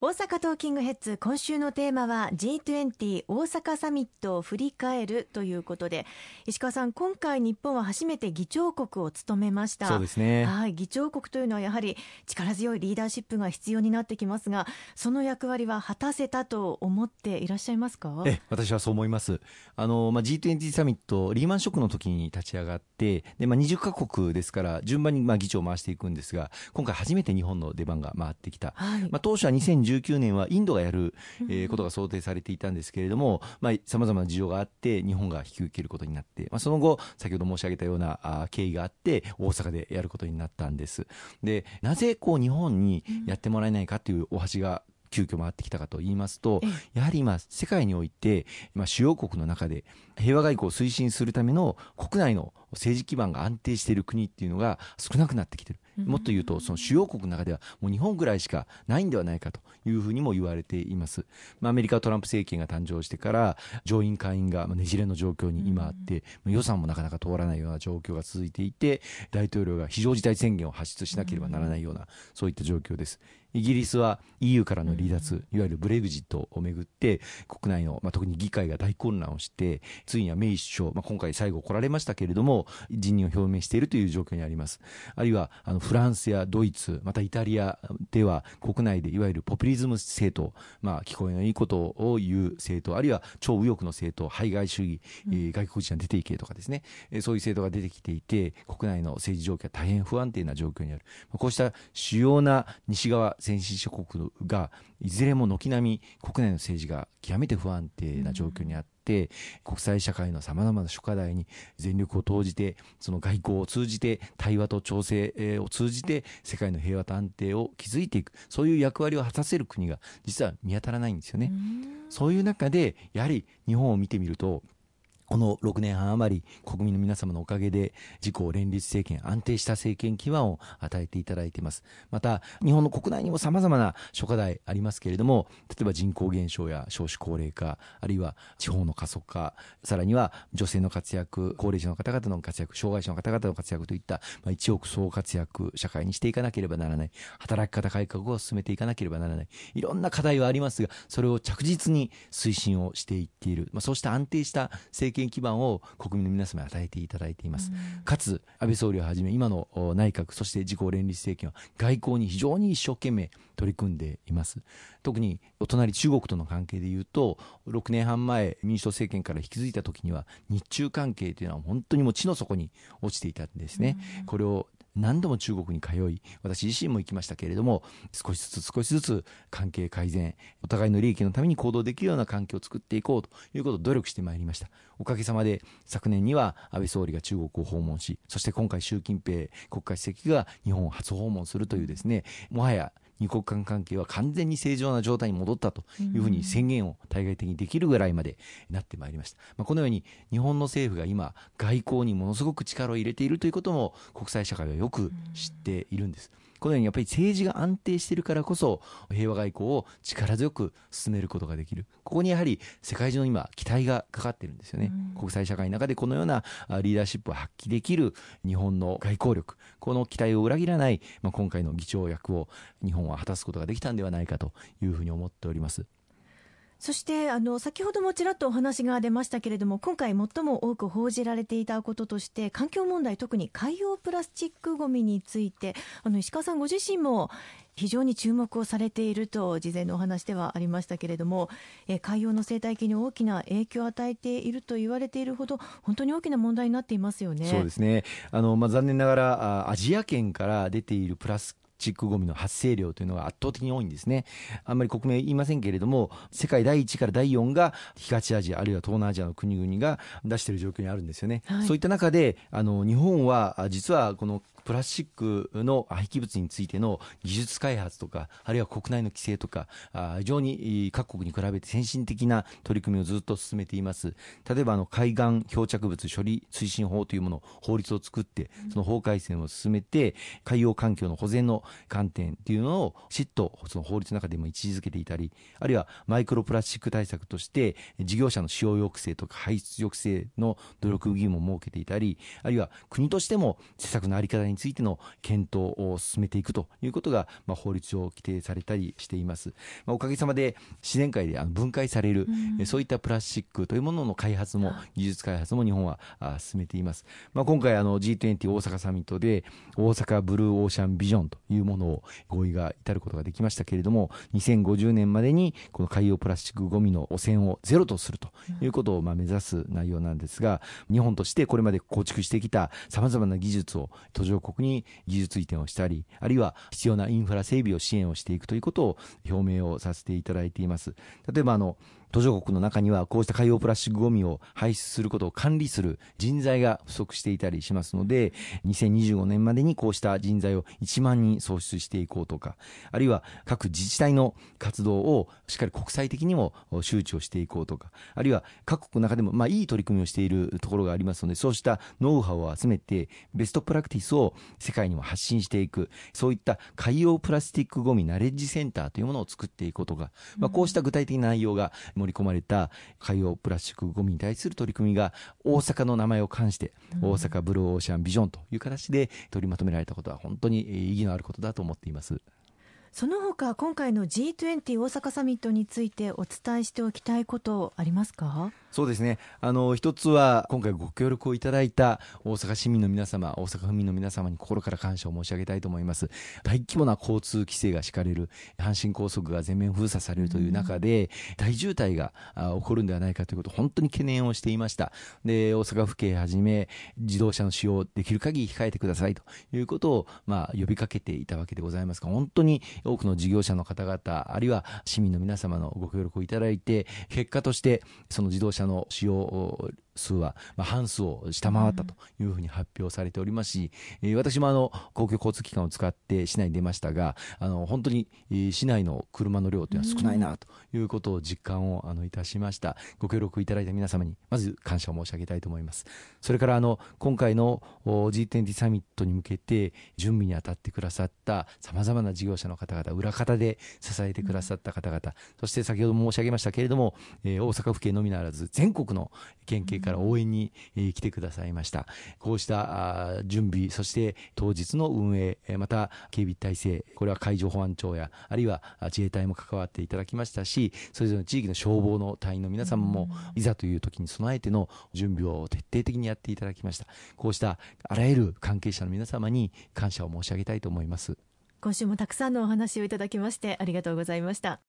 大阪トーキングヘッズ今週のテーマは G20 大阪サミットを振り返るということで石川さん今回日本は初めて議長国を務めました。そうですね。はい議長国というのはやはり力強いリーダーシップが必要になってきますがその役割は果たせたと思っていらっしゃいますか？え私はそう思います。あの、まあ、G20 サミットリーマンショックの時に立ち上がってで、まあ、20カ国ですから順番にまあ議長を回していくんですが今回初めて日本の出番が回ってきた、はい。まあ、当初は2019年はインドがやる、えーことが想定されていたんですけれどもさまざ、まな事情があって日本が引き受けることになって、まあ、その後先ほど申し上げたようなあ経緯があって大阪でやることになったんです。でなぜこう日本にやってもらえないかというお箸が急遽回ってきたかと言いますとええ。やはり今世界において、まあ、主要国の中で平和外交を推進するための国内の政治基盤が安定している国っていうのが少なくなってきてる。もっと言うとその主要国の中ではもう日本ぐらいしかないんではないかというふうにも言われています、まあ、アメリカはトランプ政権が誕生してから上院下院がまあねじれの状況に今あって、まあ予算もなかなか通らないような状況が続いていて大統領が非常事態宣言を発出しなければならないような、そういった状況です。イギリスは EU からの離脱、いわゆるブレグジットをめぐって国内の、まあ、特に議会が大混乱をしてついにはメイ首相、まあ、今回最後来られましたけれども辞任を表明しているという状況にあります。あるいはあのフランスやドイツまたイタリアでは国内でいわゆるポピュリズム政党、まあ、聞こえのいいことを言う政党あるいは超右翼の政党排外主義、えー外国人は出ていけとかですね、えーそういう政党が出てきていて国内の政治状況は大変不安定な状況にある。こうした主要な西側先進諸国がいずれも軒並み国内の政治が極めて不安定な状況にあって、国際社会のさまざまな諸課題に全力を投じてその外交を通じて対話と調整えーを通じて世界の平和と安定を築いていくそういう役割を果たせる国が実は見当たらないんですよね。そういう中でやはり日本を見てみるとこの6年半余り国民の皆様のおかげで自公連立政権安定した政権基盤を与えていただいています。また日本の国内にもさまざまな諸課題ありますけれども例えば人口減少や少子高齢化あるいは地方の過疎化さらには女性の活躍高齢者の方々の活躍障害者の方々の活躍といった、まあ、一億総活躍社会にしていかなければならない働き方改革を進めていかなければならないいろんな課題はありますがそれを着実に推進をしていっている、まあ、そうした安定した政権基盤を国民の皆様に与えていただいています、かつ安倍総理をはじめ今のお内閣そして自公連立政権は外交に非常に一生懸命取り組んでいます。特にお隣中国との関係でいうと6年半前民主党政権から引き継いだ時には日中関係というのは本当にもう地の底に落ちていたんですね、これを何度も中国に通い私自身も行きましたけれども少しずつ少しずつ関係改善お互いの利益のために行動できるような環境を作っていこうということを努力してまいりました。おかげさまで昨年には安倍総理が中国を訪問しそして今回習近平国家主席が日本を初訪問するというですねもはや二国間関係は完全に正常な状態に戻ったというふうに宣言を対外的にできるぐらいまでなってまいりました、まあ、このように日本の政府が今外交にものすごく力を入れているということも国際社会はよく知っているんです。このようにやっぱり政治が安定しているからこそ平和外交を力強く進めることができる。ここにやはり世界中の今期待がかかってるんですよね、国際社会の中でこのようなあリーダーシップを発揮できる日本の外交力。この期待を裏切らない、まあ、今回の議長役を日本は果たすことができたんではないかというふうに思っております。そしてあの先ほどもちらっとお話が出ましたけれども今回最も多く報じられていたこととして環境問題特に海洋プラスチックごみについてあの石川さんご自身も非常に注目をされていると事前のお話ではありましたけれどもえ海洋の生態系に大きな影響を与えていると言われているほど本当に大きな問題になっていますよね。そうですねあの、まあ、残念ながらあアジア圏から出ているプラスチックごみの発生量というのが圧倒的に多いんですね。あんまり国名言いませんけれども、世界第1から第4が東アジア、あるいは東南アジアの国々が出している状況にあるんですよね。はいそういった中で、あの、日本はあ実はこのプラスチックの廃棄物についての技術開発とか、あるいは国内の規制とか、あ非常にい各国に比べて先進的な取り組みをずっと進めています。例えばあの海岸漂着物処理推進法というもの、法律を作って、その法改正を進めて、海洋環境の保全の観点っていうのをしっとその法律の中でも位置づけていたり、あるいはマイクロプラスチック対策として、事業者の使用抑制とか排出抑制の努力義務を設けていたり、あるいは国としても施策のあり方についての検討を進めていくということが、まあ、法律上規定されたりしています。まあ、おかげさまで自然界であの分解される、うん、そういったプラスチックというものの開発も、技術開発も日本は進めています。まあ、今回あの G20 大阪サミットで大阪ブルーオーシャンビジョンというものを合意が至ることができましたけれども、2050年までにこの海洋プラスチックごみの汚染をゼロとするということをまあ目指す内容なんですが、日本としてこれまで構築してきたさまざまな技術を途上国に技術移転をしたり、あるいは必要なインフラ整備を支援をしていくということを表明をさせていただいています。例えばあの途上国の中にはこうした海洋プラスチックごみを排出することを管理する人材が不足していたりしますので2025年までにこうした人材を1万人創出していこうとかあるいは各自治体の活動をしっかり国際的にも周知をしていこうとかあるいは各国の中でもまあいい取り組みをしているところがありますのでそうしたノウハウを集めてベストプラクティスを世界にも発信していくそういった海洋プラスチックごみナレッジセンターというものを作っていくことが、まあ、こうした具体的な内容が盛り込まれた海洋プラスチックごみに対する取り組みが大阪の名前を冠して大阪ブルーオーシャンビジョンという形で取りまとめられたことは本当に意義のあることだと思っています。その他今回の G20 大阪サミットについてお伝えしておきたいことありますか？そうですね。あの一つは今回ご協力をいただいた大阪市民の皆様大阪府民の皆様に心から感謝を申し上げたいと思います。大規模な交通規制が敷かれる阪神高速が全面封鎖されるという中で、大渋滞が起こるんではないかということを本当に懸念をしていました。で大阪府警はじめ自動車の使用できる限り控えてくださいということを、まあ、呼びかけていたわけでございますが本当に多くの事業者の方々あるいは市民の皆様のご協力をいただいて結果としてその自動車の使用数は、まあ、半数を下回ったというふうに発表されておりますし、え私もあの公共交通機関を使って市内に出ましたがあの本当に、市内の車の量というのは少ないなということを実感をあのいたしました。ご協力いただいた皆様にまず感謝を申し上げたいと思います。それからあの今回の G20 サミットに向けて準備に当たってくださったさまざまな事業者の方々裏方で支えてくださった方々、そして先ほど申し上げましたけれども、え大阪府警のみならず全国の県警から応援に来てくださいました。こうした準備、そして当日の運営、また警備体制、これは海上保安庁や、あるいは自衛隊も関わっていただきましたし、それぞれの地域の消防の隊員の皆様も、いざという時に備えての準備を徹底的にやっていただきました。こうしたあらゆる関係者の皆様に感謝を申し上げたいと思います。今週もたくさんのお話をいただきましてありがとうございました。